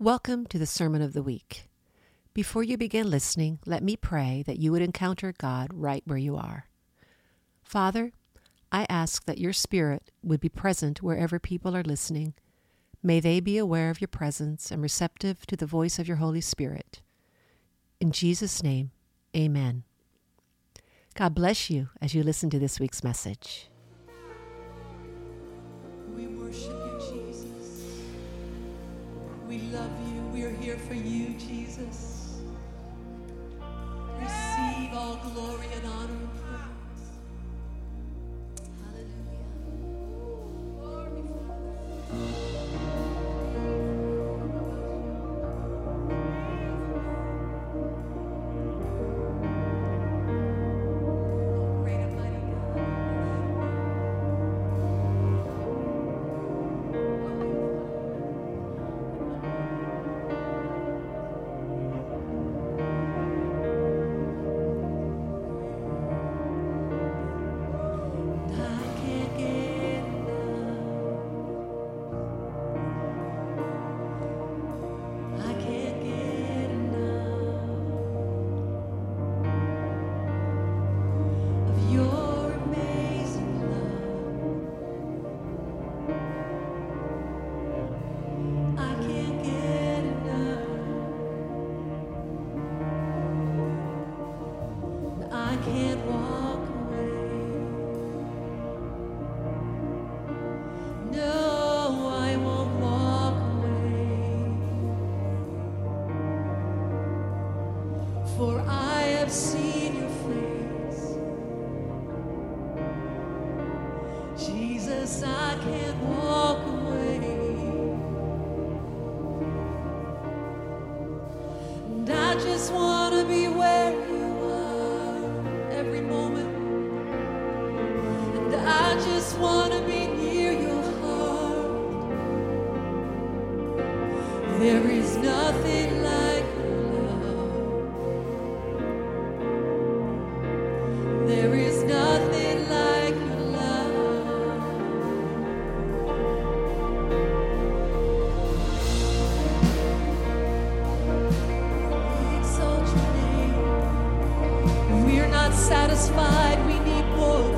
Welcome to the Sermon of the Week. Before you begin listening, let me pray that you would encounter God right where you are. Father, I ask that your Spirit would be present wherever people are listening. May they be aware of your presence and receptive to the voice of your Holy Spirit. In Jesus' name, amen. God bless you as you listen to this week's message. We worship you. We love you. We are here for you, Jesus. Receive all glory and honor. satisfied. We need more.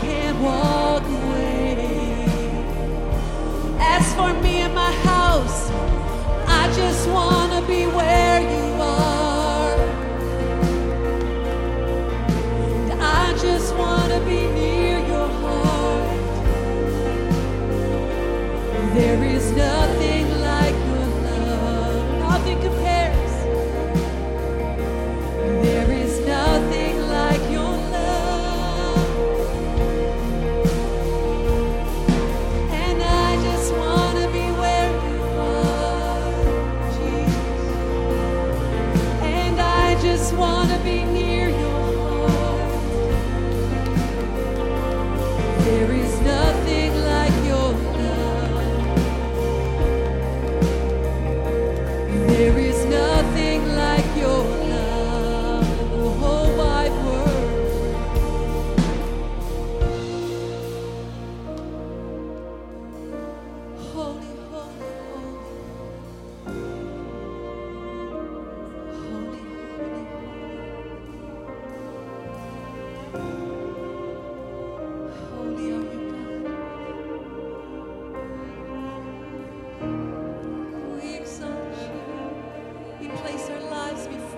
can't walk. place our lives before.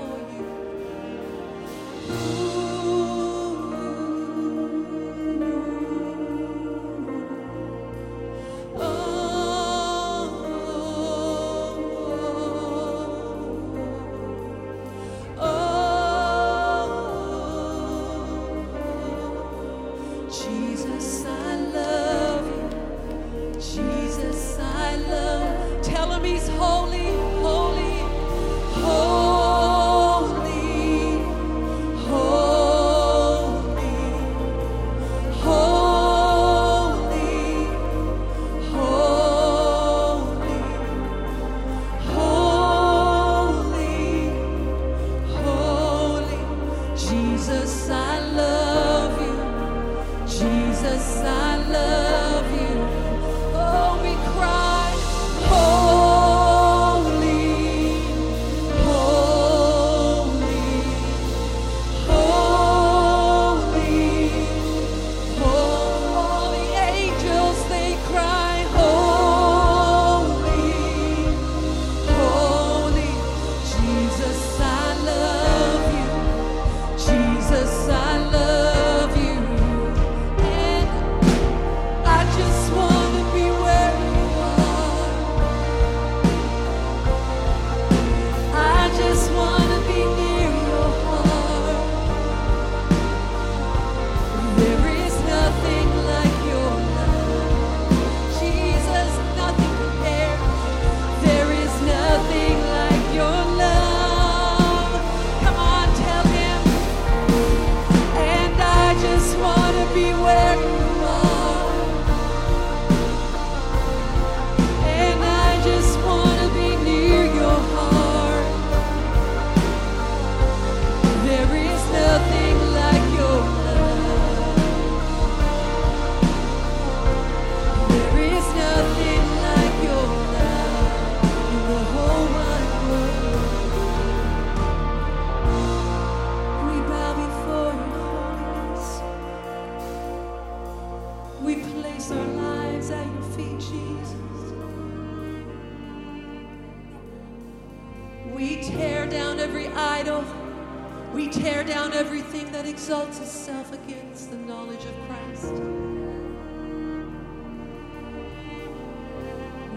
We tear down everything that exalts itself against the knowledge of Christ.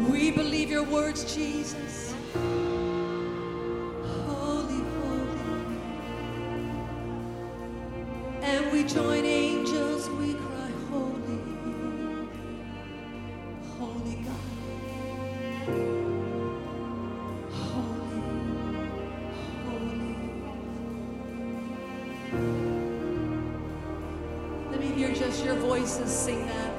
We believe your words, Jesus. Holy, holy. And we join angels, we just your voices sing that.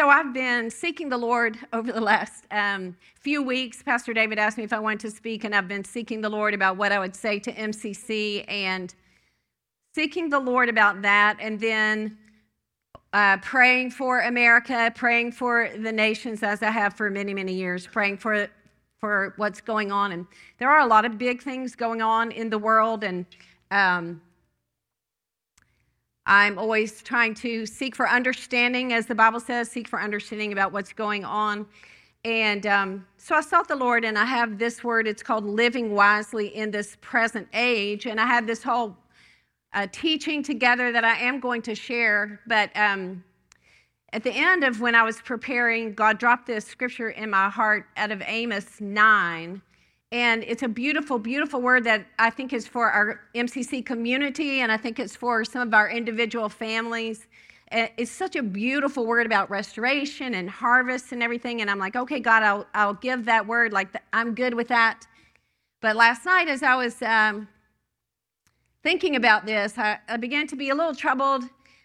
So I've been seeking the Lord over the last um, few weeks. Pastor David asked me if I wanted to speak, and I've been seeking the Lord about what I would say to MCC and seeking the Lord about that, and then uh, praying for America, praying for the nations as I have for many, many years, praying for for what's going on. And there are a lot of big things going on in the world, and um, I'm always trying to seek for understanding, as the Bible says, seek for understanding about what's going on. And um, so I sought the Lord, and I have this word. It's called living wisely in this present age. And I have this whole uh, teaching together that I am going to share. But um, at the end of when I was preparing, God dropped this scripture in my heart out of Amos 9. And it's a beautiful, beautiful word that I think is for our MCC community, and I think it's for some of our individual families. Uh, It's such a beautiful word about restoration and harvest and everything. And I'm like, okay, God, I'll, I'll give that word. Like, th- I'm good with that. But last night, as I was um, thinking about this, I, I began to be a little troubled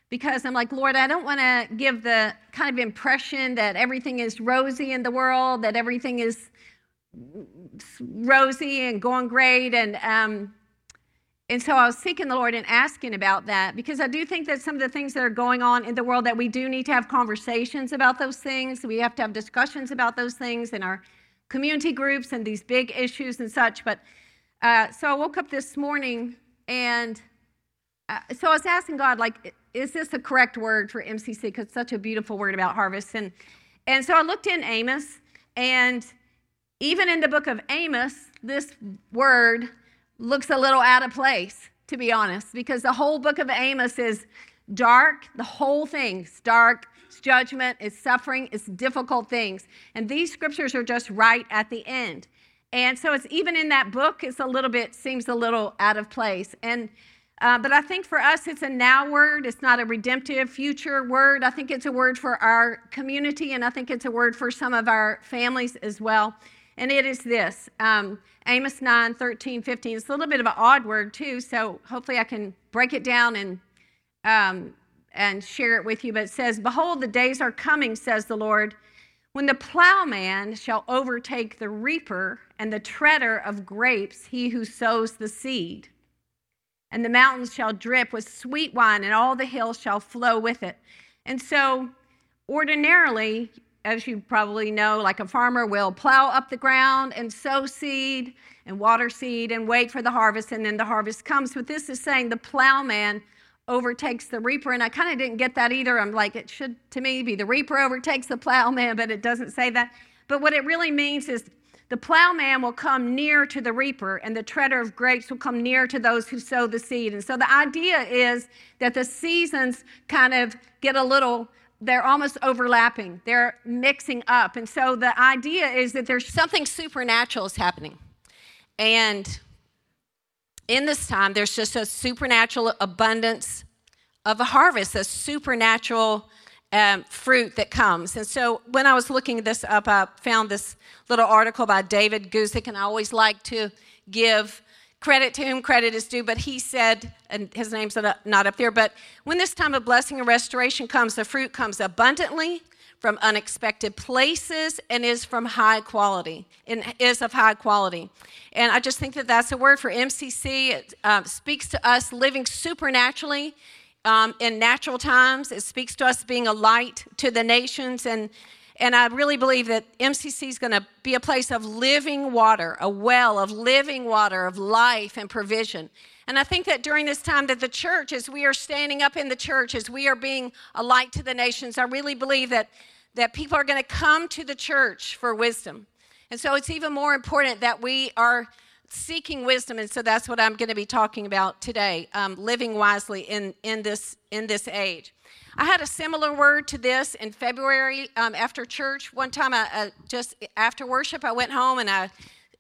because I'm like, Lord, I don't want to give the kind of impression that everything is rosy in the world, that everything is rosy and going great. And, um, and so I was seeking the Lord and asking about that because I do think that some of the things that are going on in the world that we do need to have conversations about those things. We have to have discussions about those things in our community groups and these big issues and such. But uh, so I woke up this morning and uh, so I was asking God, like, is this a correct word for MCC? Because it's such a beautiful word about harvest. And, and so I looked in Amos, and even in the book of Amos, this word looks a little out of place, to be honest, because the whole book of Amos is dark. The whole thing's dark. It's judgment, it's suffering, it's difficult things. And these scriptures are just right at the end. And so it's even in that book, it's a little bit, seems a little out of place. And uh, but I think for us, it's a now word. It's not a redemptive future word. I think it's a word for our community, and I think it's a word for some of our families as well. And it is this um, Amos 9, 13, 15. It's a little bit of an odd word, too, so hopefully I can break it down and, um, and share it with you. But it says, Behold, the days are coming, says the Lord, when the plowman shall overtake the reaper and the treader of grapes, he who sows the seed and the mountains shall drip with sweet wine, and all the hills shall flow with it. And so, ordinarily, as you probably know, like a farmer will plow up the ground and sow seed and water seed and wait for the harvest, and then the harvest comes. But this is saying the plowman overtakes the reaper, and I kind of didn't get that either. I'm like, it should to me be the reaper overtakes the plowman, but it doesn't say that. But what it really means is the plowman will come near to the reaper, and the treader of grapes will come near to those who sow the seed. And so the idea is that the seasons kind of get a little, they're almost overlapping, they're mixing up. And so the idea is that there's something supernatural is happening. And in this time, there's just a supernatural abundance of a harvest, a supernatural um, fruit that comes. And so when I was looking this up, I found this little article by David Guzik, and I always like to give credit to whom credit is due, but he said, and his name's not up there, but when this time of blessing and restoration comes, the fruit comes abundantly from unexpected places and is from high quality and is of high quality. And i just think that that's a word for mcc it uh, speaks to us living supernaturally um, in natural times. It speaks to us being a light to the nations and and I really believe that MCC is going to be a place of living water, a well of living water, of life and provision. And I think that during this time that the church, as we are standing up in the church, as we are being a light to the nations, I really believe that, that people are going to come to the church for wisdom. And so it's even more important that we are seeking wisdom. And so that's what I'm going to be talking about today, um, living wisely in, in, this, in this age. I had a similar word to this in February um, after church. One time, I, uh, just after worship, I went home and I,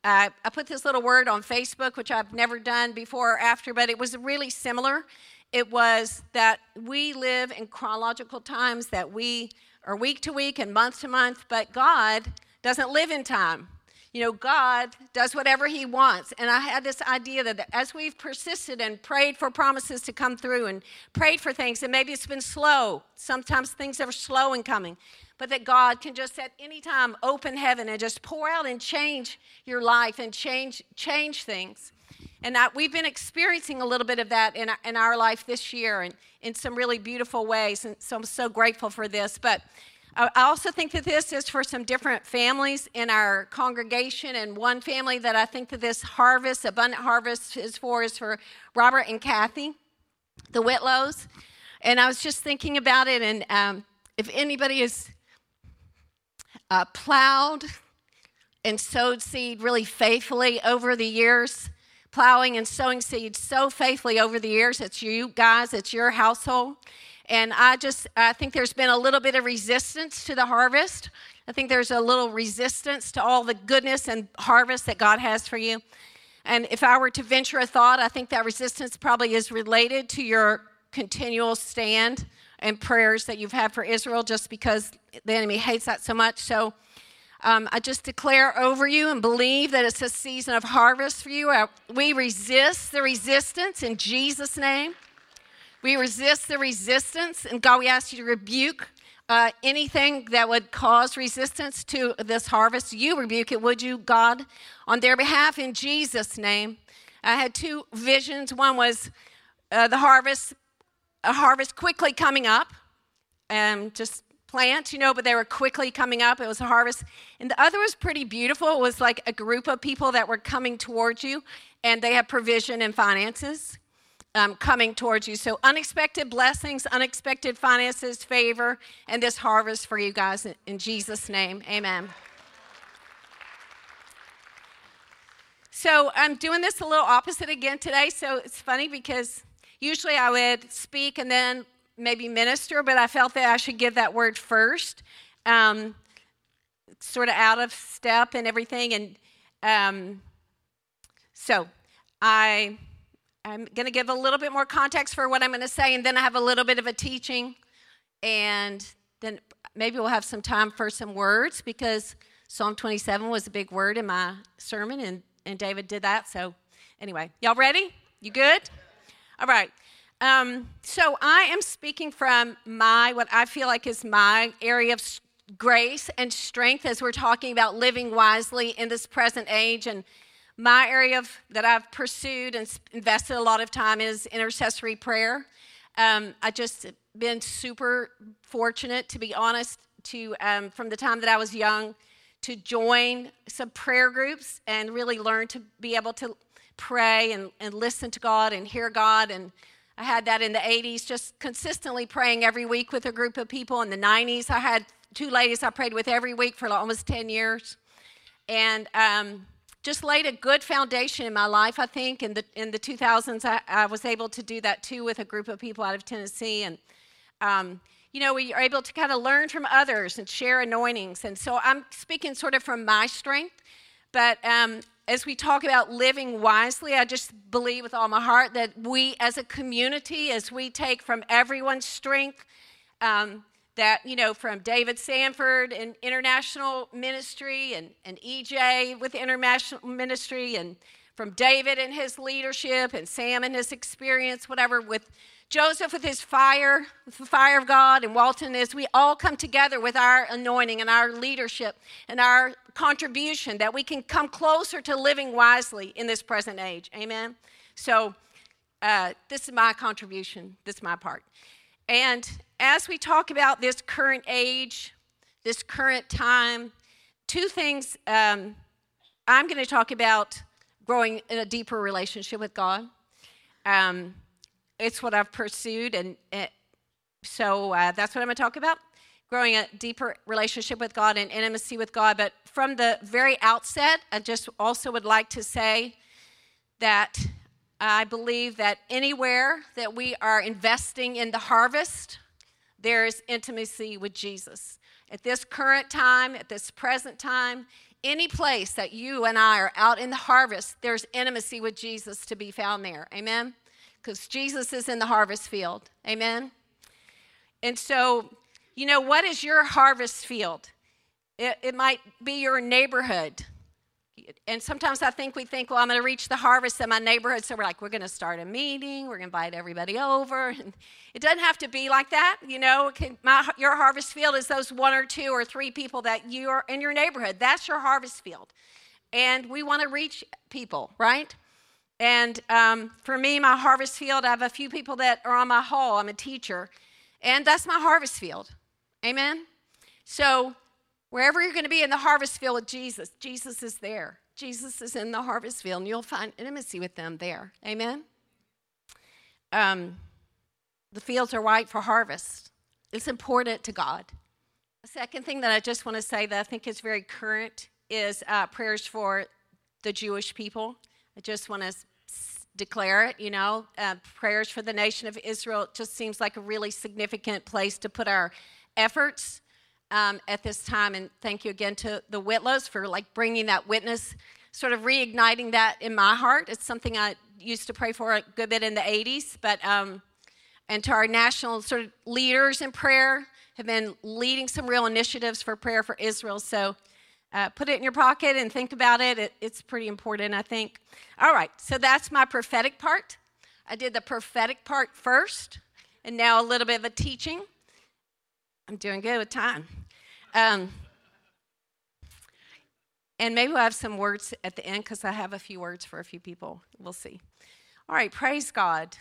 I put this little word on Facebook, which I've never done before or after, but it was really similar. It was that we live in chronological times, that we are week to week and month to month, but God doesn't live in time you know, God does whatever He wants. And I had this idea that as we've persisted and prayed for promises to come through and prayed for things, and maybe it's been slow, sometimes things are slow in coming, but that God can just at any time open heaven and just pour out and change your life and change, change things. And we've been experiencing a little bit of that in, in our life this year and in some really beautiful ways. And so I'm so grateful for this. But I also think that this is for some different families in our congregation. And one family that I think that this harvest, abundant harvest, is for is for Robert and Kathy, the Whitlows. And I was just thinking about it. And um, if anybody has uh, plowed and sowed seed really faithfully over the years, plowing and sowing seed so faithfully over the years, it's you guys, it's your household. And I just, I think there's been a little bit of resistance to the harvest. I think there's a little resistance to all the goodness and harvest that God has for you. And if I were to venture a thought, I think that resistance probably is related to your continual stand and prayers that you've had for Israel, just because the enemy hates that so much. So um, I just declare over you and believe that it's a season of harvest for you. We resist the resistance in Jesus' name. We resist the resistance, and God, we ask you to rebuke uh, anything that would cause resistance to this harvest. You rebuke it, would you, God, on their behalf in Jesus' name. I had two visions. One was uh, the harvest, a harvest quickly coming up, and just plants, you know, but they were quickly coming up. It was a harvest. And the other was pretty beautiful. It was like a group of people that were coming towards you, and they had provision and finances um, coming towards you. So, unexpected blessings, unexpected finances, favor, and this harvest for you guys in, in Jesus' name. Amen. So, I'm doing this a little opposite again today. So, it's funny because usually I would speak and then maybe minister, but I felt that I should give that word first. Um, sort of out of step and everything. And um, so, I I'm going to give a little bit more context for what I'm going to say, and then I have a little bit of a teaching, and then maybe we'll have some time for some words because Psalm 27 was a big word in my sermon, and, and David did that. So, anyway, y'all ready? You good? All right. Um, so, I am speaking from my, what I feel like is my area of grace and strength as we're talking about living wisely in this present age and my area of, that I've pursued and invested a lot of time is intercessory prayer. Um, I just been super fortunate, to be honest, to um, from the time that I was young, to join some prayer groups and really learn to be able to pray and, and listen to God and hear God. And I had that in the 80s, just consistently praying every week with a group of people. In the 90s, I had two ladies I prayed with every week for almost 10 years. And um, just laid a good foundation in my life, I think. In the, in the 2000s, I, I was able to do that too with a group of people out of Tennessee. And, um, you know, we are able to kind of learn from others and share anointings. And so I'm speaking sort of from my strength. But um, as we talk about living wisely, I just believe with all my heart that we as a community, as we take from everyone's strength, um, that, you know, from David Sanford in international ministry and, and EJ with international ministry and from David and his leadership and Sam and his experience, whatever, with Joseph with his fire, with the fire of God, and Walton as we all come together with our anointing and our leadership and our contribution that we can come closer to living wisely in this present age. Amen. So uh, this is my contribution. This is my part. And as we talk about this current age, this current time, two things um, I'm going to talk about growing in a deeper relationship with God. Um, it's what I've pursued, and it, so uh, that's what I'm going to talk about growing a deeper relationship with God and intimacy with God. But from the very outset, I just also would like to say that I believe that anywhere that we are investing in the harvest, there is intimacy with Jesus. At this current time, at this present time, any place that you and I are out in the harvest, there's intimacy with Jesus to be found there. Amen? Because Jesus is in the harvest field. Amen? And so, you know, what is your harvest field? It, it might be your neighborhood and sometimes I think we think, well, I'm going to reach the harvest in my neighborhood. So we're like, we're going to start a meeting. We're going to invite everybody over. And it doesn't have to be like that. You know, can, my, your harvest field is those one or two or three people that you are in your neighborhood. That's your harvest field. And we want to reach people, right? And um, for me, my harvest field, I have a few people that are on my hall. I'm a teacher. And that's my harvest field. Amen? So Wherever you're going to be in the harvest field with Jesus, Jesus is there. Jesus is in the harvest field, and you'll find intimacy with them there. Amen? Um, the fields are white for harvest. It's important to God. The second thing that I just want to say that I think is very current is uh, prayers for the Jewish people. I just want to s- declare it, you know, uh, prayers for the nation of Israel. Just seems like a really significant place to put our efforts um, at this time. And thank you again to the Whitlows for like bringing that witness, sort of reigniting that in my heart. It's something I used to pray for a good bit in the 80s, but um, and to our national sort of leaders in prayer have been leading some real initiatives for prayer for Israel. So. Uh, put it in your pocket and think about it. it. It's pretty important, I think. All right, so that's my prophetic part. I did the prophetic part first, and now a little bit of a teaching. I'm doing good with time. Um, and maybe we'll have some words at the end because I have a few words for a few people. We'll see. All right, praise God.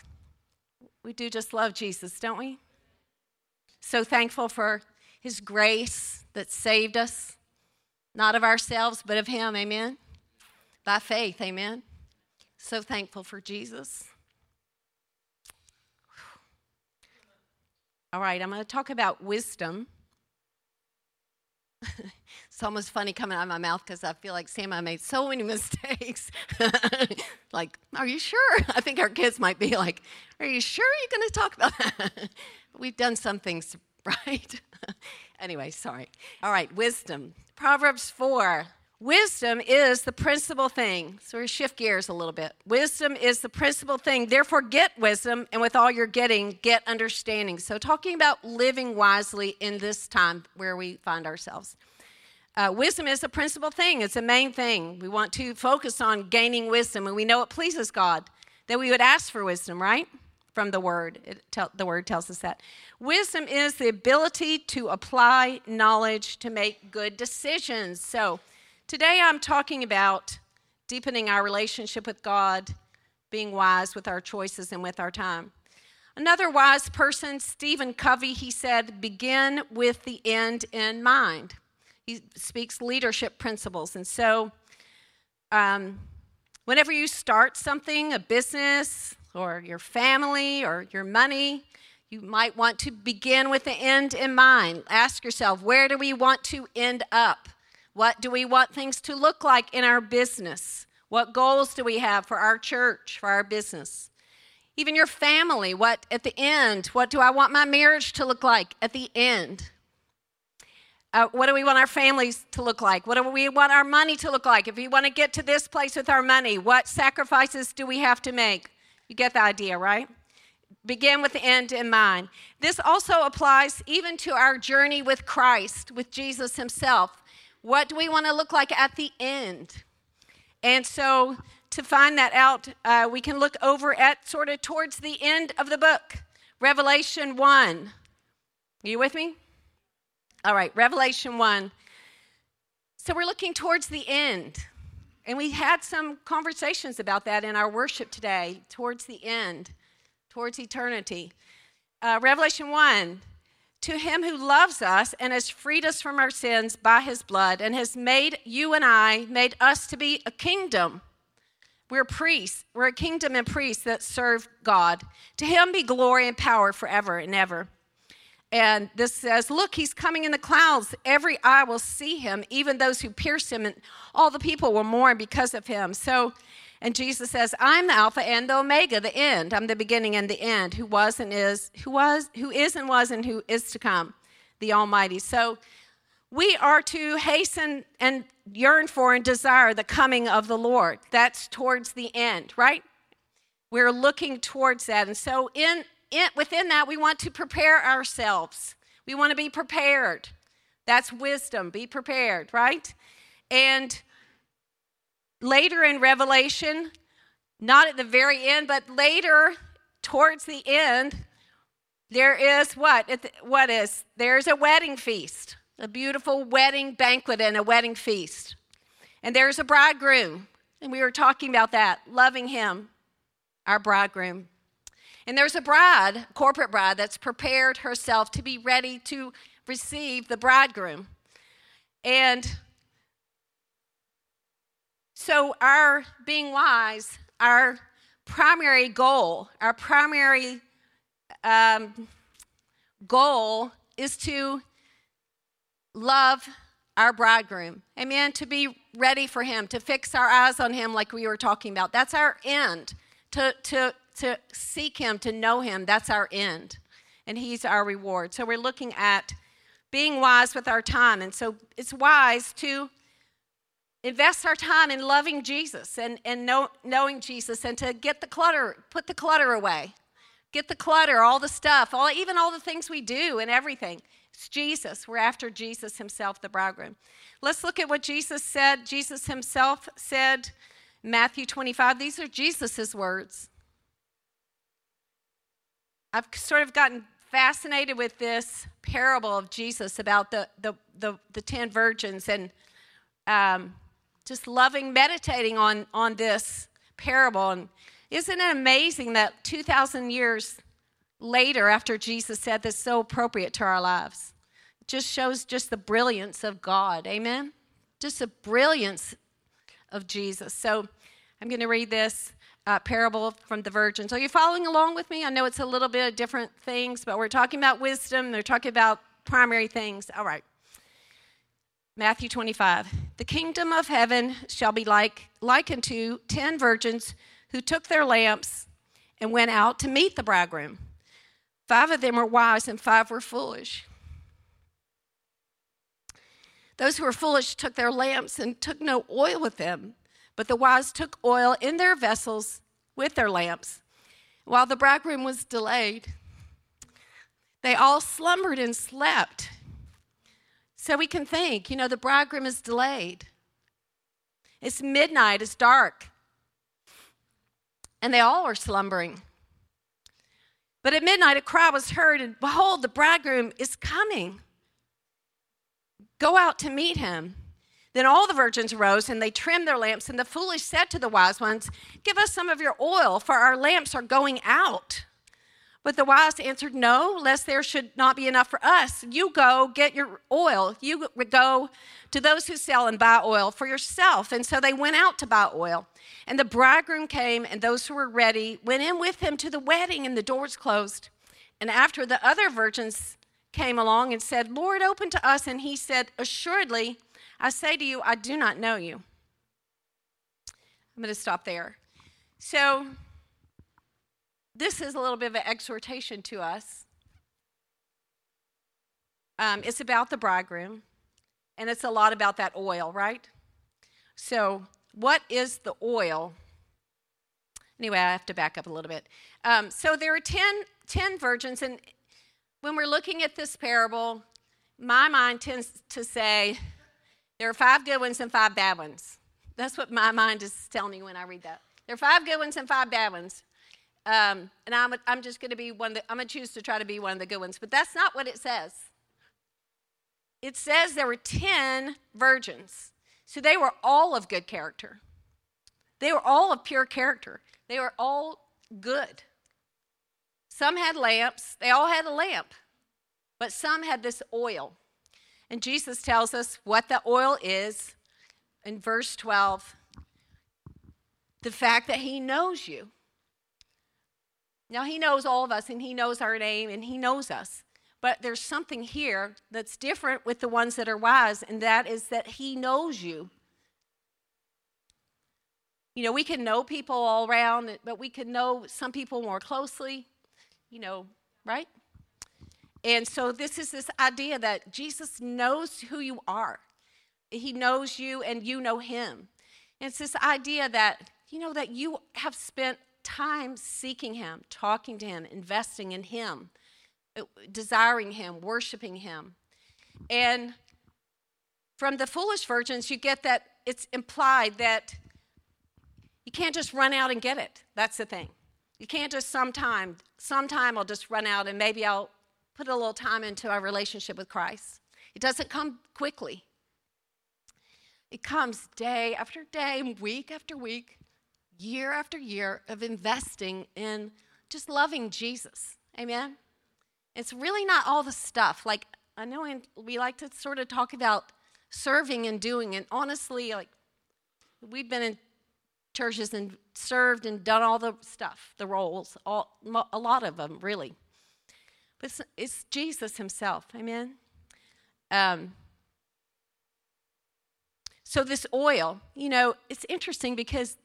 We do just love Jesus, don't we? So thankful for his grace that saved us, not of ourselves, but of him, amen? By faith, amen? So thankful for Jesus. All right, I'm going to talk about wisdom. it's almost funny coming out of my mouth because I feel like Sam I made so many mistakes. like, are you sure? I think our kids might be like, are you sure you're going to talk about that? We've done some things right. anyway, sorry. All right, wisdom. Proverbs 4 Wisdom is the principal thing. So we shift gears a little bit. Wisdom is the principal thing. Therefore, get wisdom, and with all you're getting, get understanding. So, talking about living wisely in this time where we find ourselves. Uh, wisdom is the principal thing, it's the main thing. We want to focus on gaining wisdom, and we know it pleases God that we would ask for wisdom, right? From the word. Tell, the word tells us that. Wisdom is the ability to apply knowledge to make good decisions. So, Today I'm talking about deepening our relationship with God, being wise with our choices and with our time. Another wise person, Stephen Covey, he said, begin with the end in mind. He speaks leadership principles. And so, um, whenever you start something, a business or your family or your money, you might want to begin with the end in mind. Ask yourself, where do we want to end up? What do we want things to look like in our business? What goals do we have for our church, for our business? Even your family, what at the end, what do I want my marriage to look like at the end? Uh, what do we want our families to look like? What do we want our money to look like? If we want to get to this place with our money, what sacrifices do we have to make? You get the idea, right? begin with the end in mind. This also applies even to our journey with Christ, with Jesus Himself. What do we want to look like at the end? And so, to find that out, uh, we can look over at sort of towards the end of the book, Revelation 1. Are you with me? All right, Revelation 1. So, we're looking towards the end. And we had some conversations about that in our worship today, towards the end towards eternity. Uh, Revelation 1 To him who loves us and has freed us from our sins by his blood and has made you and I, made us to be a kingdom. We're priests. We're a kingdom and priests that serve God. To him be glory and power forever and ever. And this says, Look, he's coming in the clouds. Every eye will see him, even those who pierced him, and all the people will mourn because of him. So and Jesus says, I'm the Alpha and the Omega, the end. I'm the beginning and the end, who was and is, who was, who is and was and who is to come, the Almighty. So we are to hasten and yearn for and desire the coming of the Lord. That's towards the end, right? We're looking towards that. And so in, in within that, we want to prepare ourselves. We want to be prepared. That's wisdom. Be prepared, right? And later in Revelation, not at the very end, but later towards the end, there is what? What is? There's a wedding feast, a beautiful wedding banquet and a wedding feast. And there's a bridegroom. And we were talking about that, loving him, our bridegroom. And there's a bride, corporate bride, that's prepared herself to be ready to receive the bridegroom. And so, our being wise, our primary goal, our primary um, goal is to love our bridegroom. Amen. To be ready for him, to fix our eyes on him, like we were talking about. That's our end. To, to, to seek him, to know him, that's our end. And he's our reward. So we're looking at being wise with our time. And so it's wise to invest our time in loving Jesus and, and know, knowing Jesus and to get the clutter, put the clutter away. Get the clutter, all the stuff, all, even all the things we do and everything. It's Jesus. We're after Jesus himself, the bridegroom. Let's look at what Jesus said. Jesus himself said, Matthew 25. These are Jesus' words. I've sort of gotten fascinated with this parable of Jesus about the, the, the, the ten virgins and um, just loving meditating on, on this parable. And isn't it amazing that 2,000 years later, after Jesus said this, so appropriate to our lives? It just shows just the brilliance of God. Amen? Just the brilliance of Jesus. So I'm going to read this uh, parable from the virgins. Are you following along with me? I know it's a little bit of different things, but we're talking about wisdom. They're talking about primary things. All right. Matthew 25. The kingdom of heaven shall be like likened to ten virgins who took their lamps and went out to meet the bridegroom. Five of them were wise and five were foolish. Those who were foolish took their lamps and took no oil with them, but the wise took oil in their vessels with their lamps. While the bridegroom was delayed, they all slumbered and slept. So we can think, you know, the bridegroom is delayed. It's midnight, it's dark. And they all are slumbering. But at midnight, a cry was heard, and behold, the bridegroom is coming. Go out to meet him. Then all the virgins arose and they trimmed their lamps. And the foolish said to the wise ones, Give us some of your oil, for our lamps are going out. But the wise answered, No, lest there should not be enough for us. You go get your oil. You go to those who sell and buy oil for yourself. And so they went out to buy oil. And the bridegroom came, and those who were ready went in with him to the wedding, and the doors closed. And after the other virgins came along and said, Lord, open to us. And he said, Assuredly, I say to you, I do not know you. I'm going to stop there. So, this is a little bit of an exhortation to us. Um, it's about the bridegroom, and it's a lot about that oil, right? So, what is the oil Anyway, I have to back up a little bit. Um, so there are 10, 10 virgins, and when we're looking at this parable, my mind tends to say there are five good ones and five bad ones. That's what my mind is telling me when I read that. There are five good ones and five bad ones. Um, and I'm, I'm just going to be one that I'm going to choose to try to be one of the good ones. But that's not what it says. It says there were 10 virgins. So they were all of good character. They were all of pure character. They were all good. Some had lamps, they all had a lamp, but some had this oil. And Jesus tells us what the oil is in verse 12 the fact that He knows you. Now, He knows all of us, and He knows our name, and He knows us. But there's something here that's different with the ones that are wise, and that is that He knows you. You know, we can know people all around, but we can know some people more closely, you know, right? And so this is this idea that Jesus knows who you are. He knows you and you know him. And it's this idea that, you know, that you have spent time seeking him, talking to him, investing in him, uh, desiring him, worshiping him. And from the foolish virgins, you get that it's implied that you can't just run out and get it. That's the thing. You can't just sometime, sometime I'll just run out and maybe I'll put a little time into our relationship with Christ. It doesn't come quickly. It comes day after day, week after week, year after year of investing in just loving Jesus. Amen? It's really not all the stuff. Like, I know we like to sort of talk about serving and doing, and honestly, like, we've been in churches and served and done all the stuff, the roles, all, a lot of them, really. But it's, it's Jesus himself. Amen? Um, so, this oil, you know, it's interesting because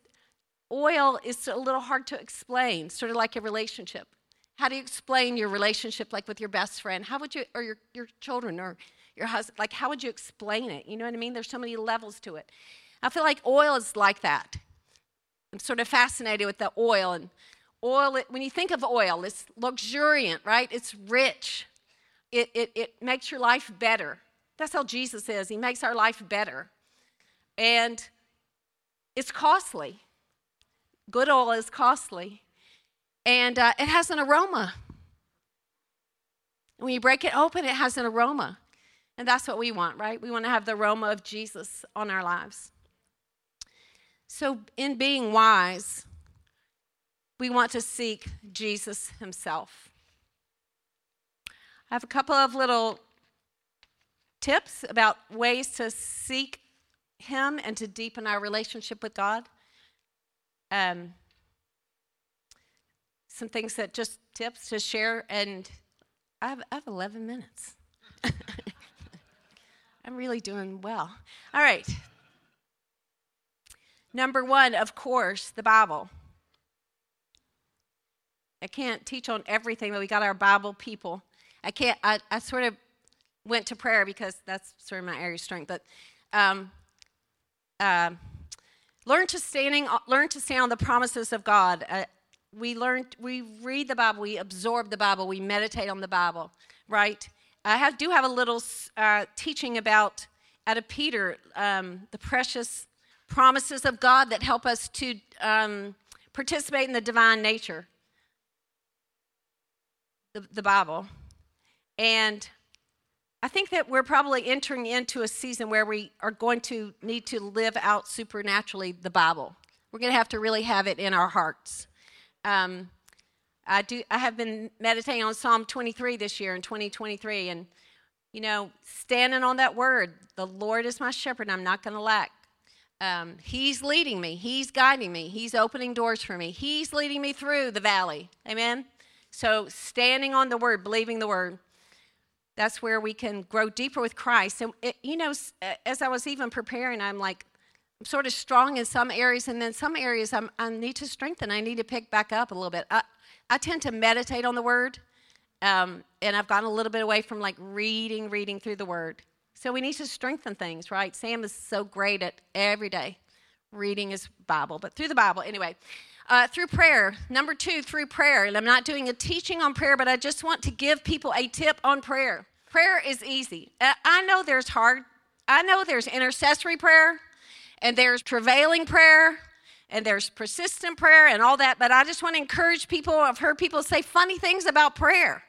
oil is a little hard to explain, sort of like a relationship. How do you explain your relationship, like with your best friend? How would you, or your, your children, or your husband, like, how would you explain it? You know what I mean? There's so many levels to it. I feel like oil is like that. I'm sort of fascinated with the oil. And oil, when you think of oil, it's luxuriant, right? It's rich. It, it, it makes your life better. That's how Jesus is. He makes our life better. And it's costly. Good oil is costly. And uh, it has an aroma. When you break it open, it has an aroma. And that's what we want, right? We want to have the aroma of Jesus on our lives. So, in being wise, we want to seek Jesus himself. I have a couple of little tips about ways to seek him and to deepen our relationship with God. Um, some things that just tips to share, and I have, I have 11 minutes. I'm really doing well. All right. Number one, of course, the Bible. I can't teach on everything, but we got our Bible people. I can't, I, I sort of went to prayer because that's sort of my area of strength, but um, uh, learn to standing, learn to stand on the promises of God. Uh, we learn, we read the Bible, we absorb the Bible, we meditate on the Bible, right? I have, do have a little uh, teaching about out of Peter, um, the precious promises of God that help us to um, participate in the divine nature, the, the Bible. And I think that we're probably entering into a season where we are going to need to live out supernaturally the Bible. We're going to have to really have it in our hearts. Um, I do. I have been meditating on Psalm 23 this year in 2023, and you know, standing on that word, the Lord is my shepherd, I'm not going to lack. Um, he's leading me. He's guiding me. He's opening doors for me. He's leading me through the valley. Amen? So, standing on the word, believing the word, that's where we can grow deeper with Christ. And, it, you know, as I was even preparing, I'm like, I'm sort of strong in some areas, and then some areas I'm, i need to strengthen. I need to pick back up a little bit. I, I tend to meditate on the word, um, and I've gone a little bit away from like reading, reading through the word. So we need to strengthen things, right? Sam is so great at every day reading his Bible, but through the Bible. Anyway, uh, through prayer. Number two, through prayer. And I'm not doing a teaching on prayer, but I just want to give people a tip on prayer. Prayer is easy. Uh, I know there's hard, I know there's intercessory prayer, and there's travailing prayer, and there's persistent prayer, and all that, but I just want to encourage people. I've heard people say funny things about prayer.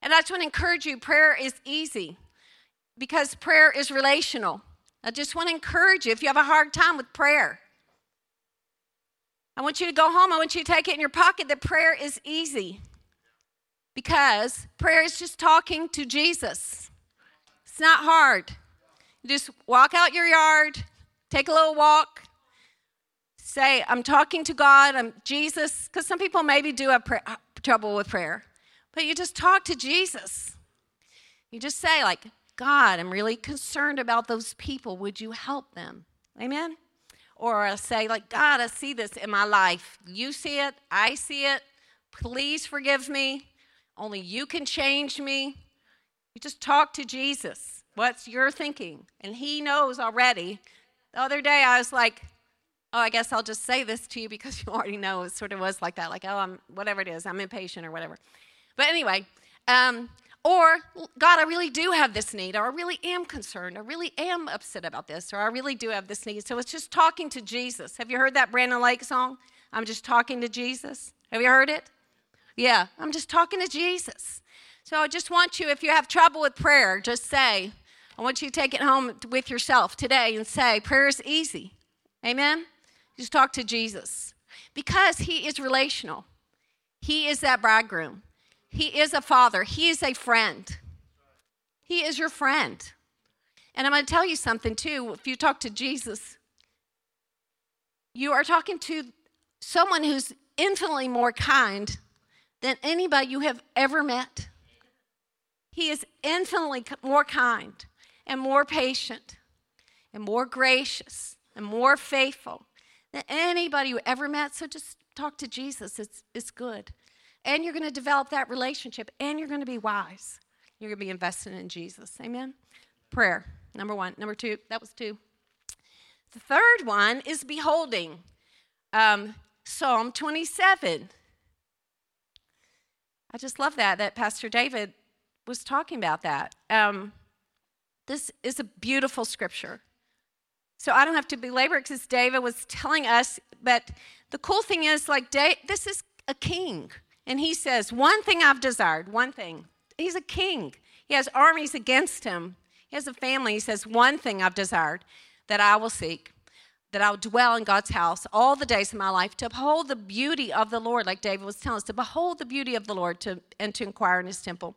And I just want to encourage you prayer is easy because prayer is relational. I just want to encourage you if you have a hard time with prayer, I want you to go home. I want you to take it in your pocket that prayer is easy because prayer is just talking to Jesus. It's not hard. You just walk out your yard, take a little walk, say, I'm talking to God, I'm Jesus, because some people maybe do have trouble with prayer, but you just talk to Jesus. You just say, like, God, I'm really concerned about those people. Would you help them? Amen? Or I say, like, God, I see this in my life. You see it, I see it. Please forgive me. Only you can change me. You just talk to Jesus. What's your thinking? And he knows already. The other day I was like, oh, I guess I'll just say this to you because you already know. It sort of was like that, like, oh, I'm whatever it is, I'm impatient or whatever. But anyway, um, or, God, I really do have this need, or I really am concerned, I really am upset about this, or I really do have this need. So it's just talking to Jesus. Have you heard that Brandon Lake song? I'm just talking to Jesus. Have you heard it? Yeah, I'm just talking to Jesus. So I just want you, if you have trouble with prayer, just say, I want you to take it home with yourself today and say, prayer is easy. Amen? Just talk to Jesus because he is relational. He is that bridegroom. He is a father, He is a friend. He is your friend. And I'm going to tell you something too. If you talk to Jesus, you are talking to someone who's infinitely more kind than anybody you have ever met. He is infinitely more kind and more patient and more gracious and more faithful than anybody you ever met. So just talk to Jesus. It's, it's good and you're going to develop that relationship, and you're going to be wise. You're going to be invested in Jesus. Amen? Prayer, number one. Number two, that was two. The third one is beholding. Um, Psalm 27. I just love that, that Pastor David was talking about that. Um, this is a beautiful scripture. So I don't have to belabor it because David was telling us, but the cool thing is, like, this is a king. And he says, One thing I've desired, one thing. He's a king, he has armies against him, he has a family. He says, One thing I've desired that I will seek, that I'll dwell in God's house all the days of my life, to behold the beauty of the Lord, like David was telling us, to behold the beauty of the Lord to, and to inquire in his temple.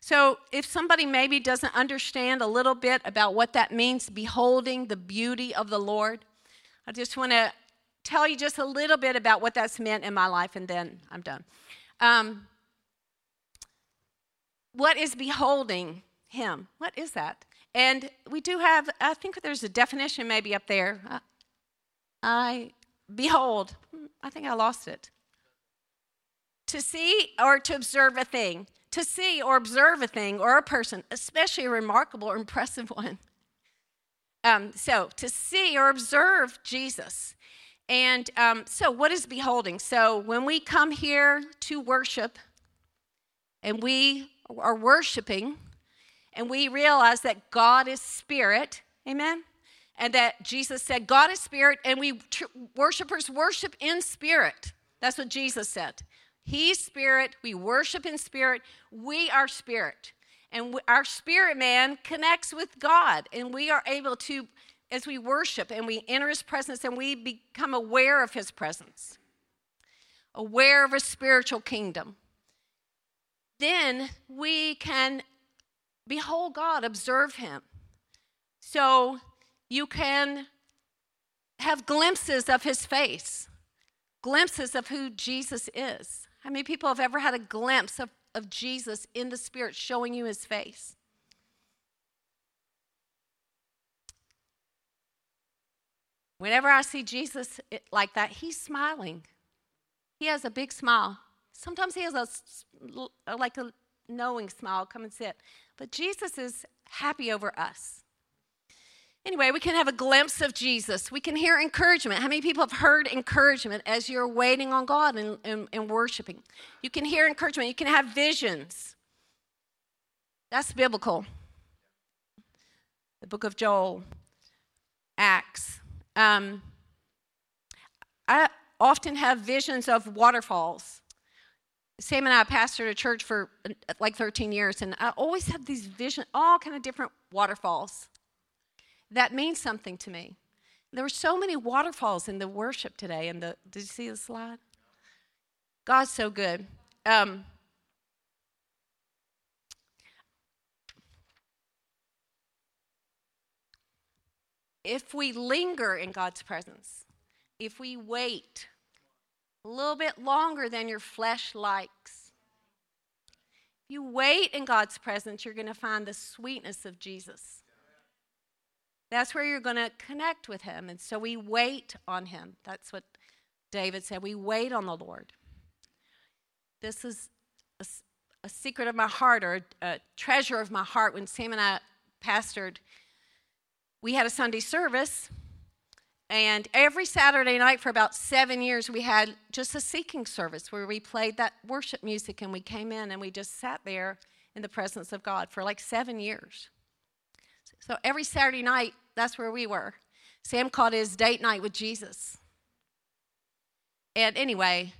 So, if somebody maybe doesn't understand a little bit about what that means, beholding the beauty of the Lord, I just want to tell you just a little bit about what that's meant in my life, and then I'm done. Um, what is beholding him? What is that? And we do have, I think there's a definition maybe up there. I behold, hmm, I think I lost it. To see or to observe a thing. To see or observe a thing or a person, especially a remarkable or impressive one. Um, so, to see or observe Jesus. And um, so, what is beholding? So, when we come here to worship and we are worshiping and we realize that God is spirit, amen? And that Jesus said, God is spirit, and we tr- worshipers worship in spirit. That's what Jesus said. He's spirit, we worship in spirit, we are spirit. And our spirit man connects with God, and we are able to as we worship and we enter his presence and we become aware of his presence, aware of a spiritual kingdom, then we can behold God, observe him. So you can have glimpses of his face, glimpses of who Jesus is. How many people have ever had a glimpse of, of Jesus in the Spirit showing you his face? Whenever I see Jesus like that, he's smiling. He has a big smile. Sometimes he has a like a knowing smile, come and sit. But Jesus is happy over us. Anyway, we can have a glimpse of Jesus. We can hear encouragement. How many people have heard encouragement as you're waiting on God and, and, and worshiping? You can hear encouragement. You can have visions. That's biblical. The book of Joel, Acts. Um, I often have visions of waterfalls. Sam and I pastored a church for like 13 years, and I always have these visions, all kind of different waterfalls that means something to me. There were so many waterfalls in the worship today. And the did you see the slide? God's so good. Um, if we linger in God's presence, if we wait a little bit longer than your flesh likes, if you wait in God's presence, you're going to find the sweetness of Jesus. That's where you're going to connect with Him. And so we wait on Him. That's what David said. We wait on the Lord. This is a, a secret of my heart or a, a treasure of my heart. When Sam and I pastored, we had a Sunday service. And every Saturday night for about seven years, we had just a seeking service where we played that worship music and we came in and we just sat there in the presence of God for like seven years. So every Saturday night, that's where we were. Sam called his date night with Jesus. And anyway,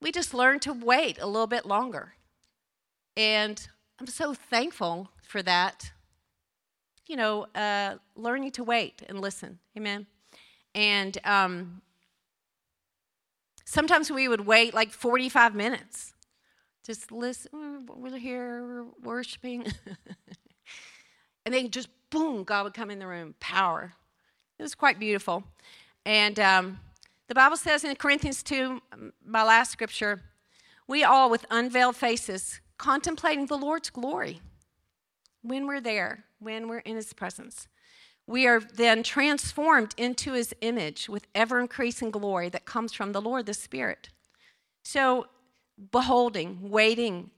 we just learned to wait a little bit longer. And I'm so thankful for that. You know, uh, learning to wait and listen. Amen. And um, sometimes we would wait like 45 minutes. Just listen. We're here, we're worshiping. and then just boom, God would come in the room, power. It was quite beautiful. And um, the Bible says in Corinthians 2, my last scripture, we all with unveiled faces contemplating the Lord's glory when we're there, when we're in his presence. We are then transformed into his image with ever increasing glory that comes from the Lord, the Spirit. So, beholding, waiting,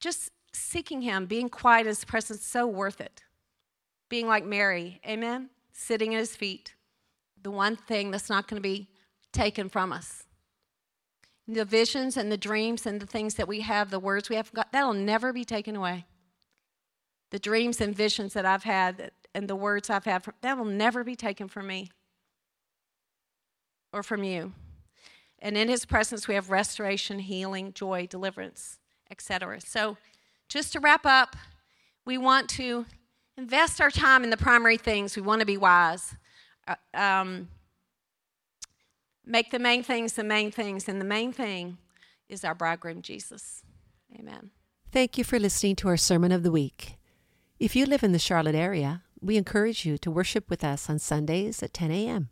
just seeking him, being quiet in his presence, so worth it being like Mary, amen? Sitting at his feet. The one thing that's not going to be taken from us. The visions and the dreams and the things that we have, the words we have, that'll never be taken away. The dreams and visions that I've had and the words I've had, that will never be taken from me or from you. And in his presence, we have restoration, healing, joy, deliverance, etc. So, just to wrap up, we want to invest our time in the primary things. We want to be wise. Uh, um, make the main things the main things, and the main thing is our bridegroom, Jesus. Amen. Thank you for listening to our Sermon of the Week. If you live in the Charlotte area, we encourage you to worship with us on Sundays at 10 a.m.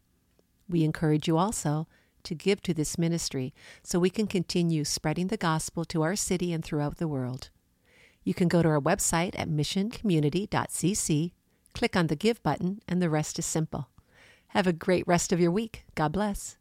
We encourage you also to give to this ministry so we can continue spreading the gospel to our city and throughout the world. You can go to our website at missioncommunity.cc, click on the Give button, and the rest is simple. Have a great rest of your week. God bless.